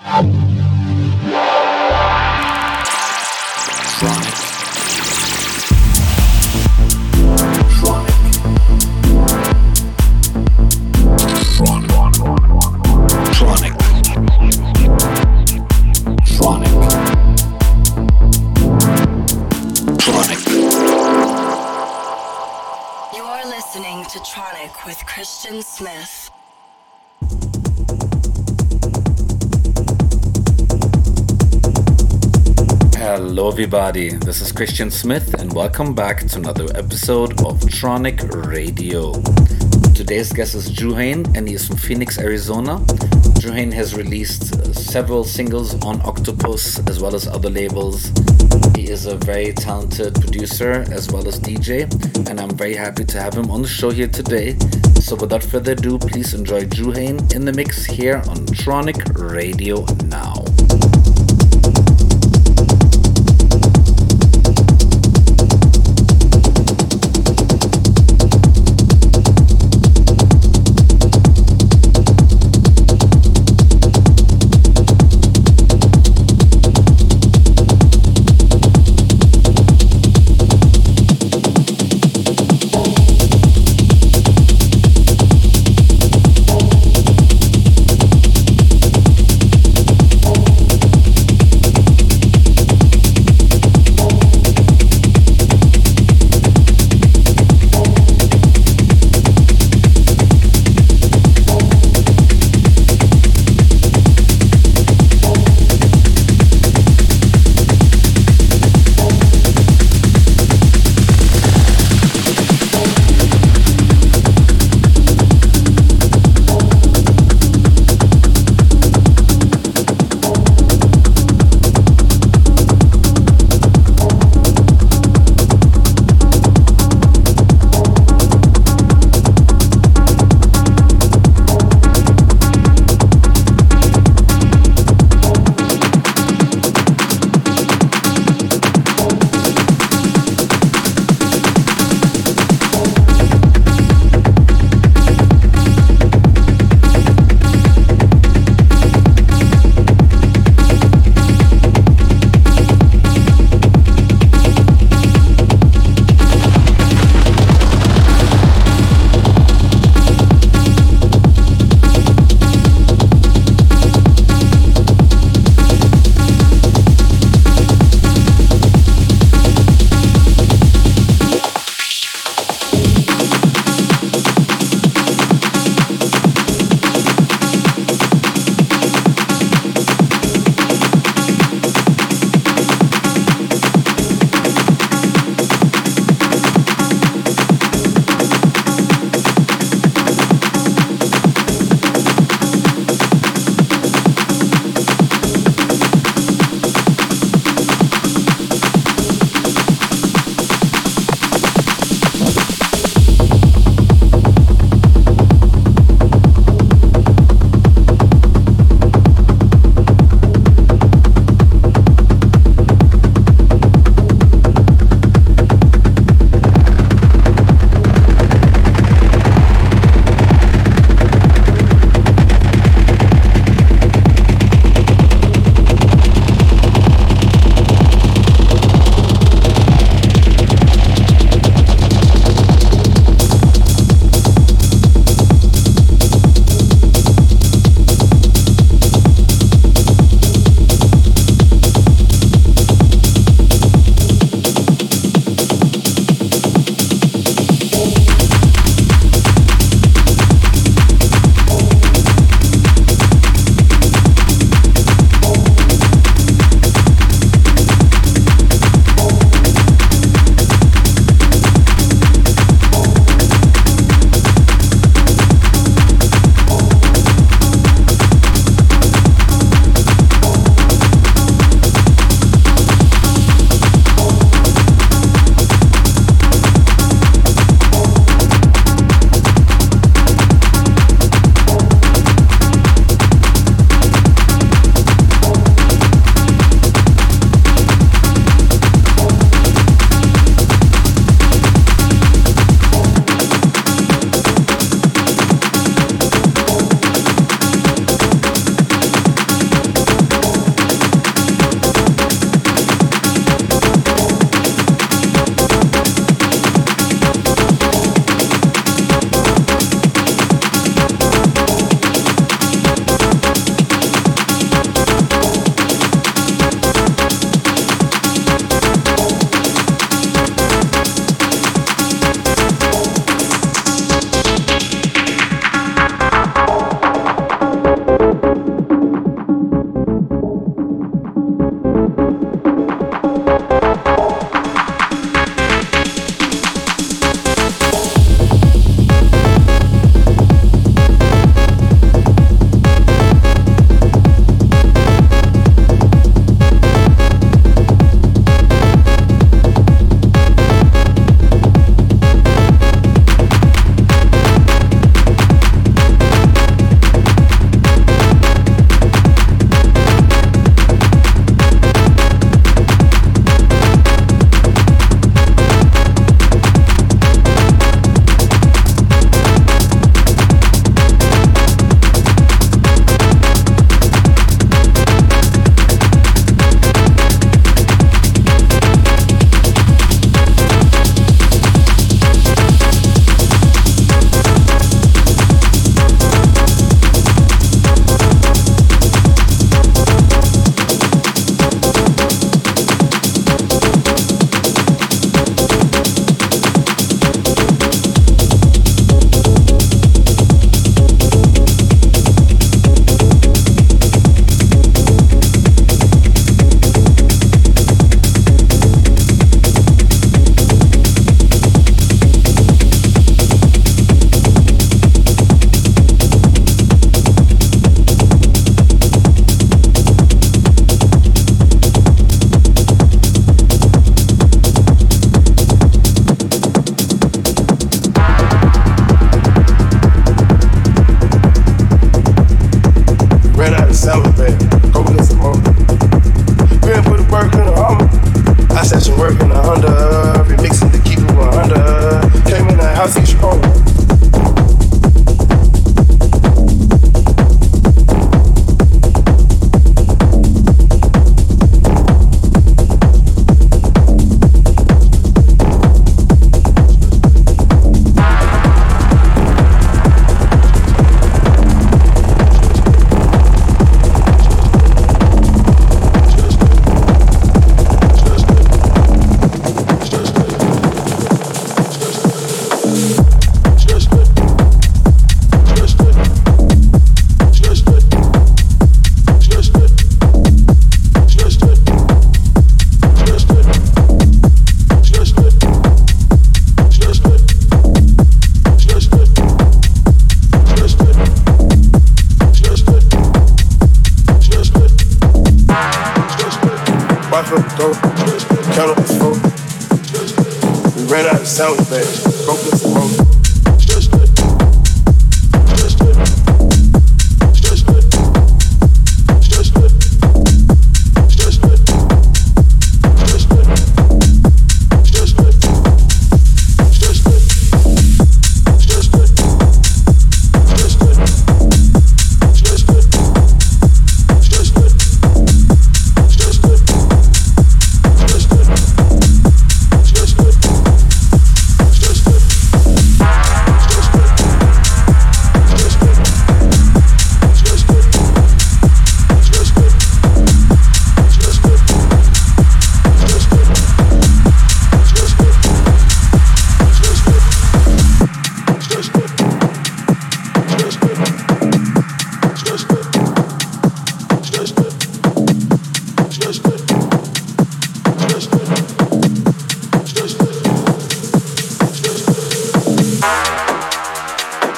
Um. Everybody. This is Christian Smith, and welcome back to another episode of Tronic Radio. Today's guest is Juheun, and he is from Phoenix, Arizona. Juheun has released uh, several singles on Octopus as well as other labels. He is a very talented producer as well as DJ, and I'm very happy to have him on the show here today. So, without further ado, please enjoy Juheun in the mix here on Tronic Radio now.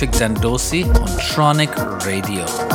Patrick Dandosi on Tronic Radio.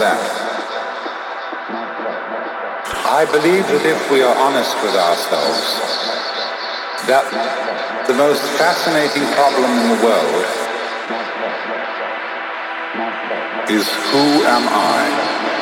That. I believe that if we are honest with ourselves, that the most fascinating problem in the world is who am I?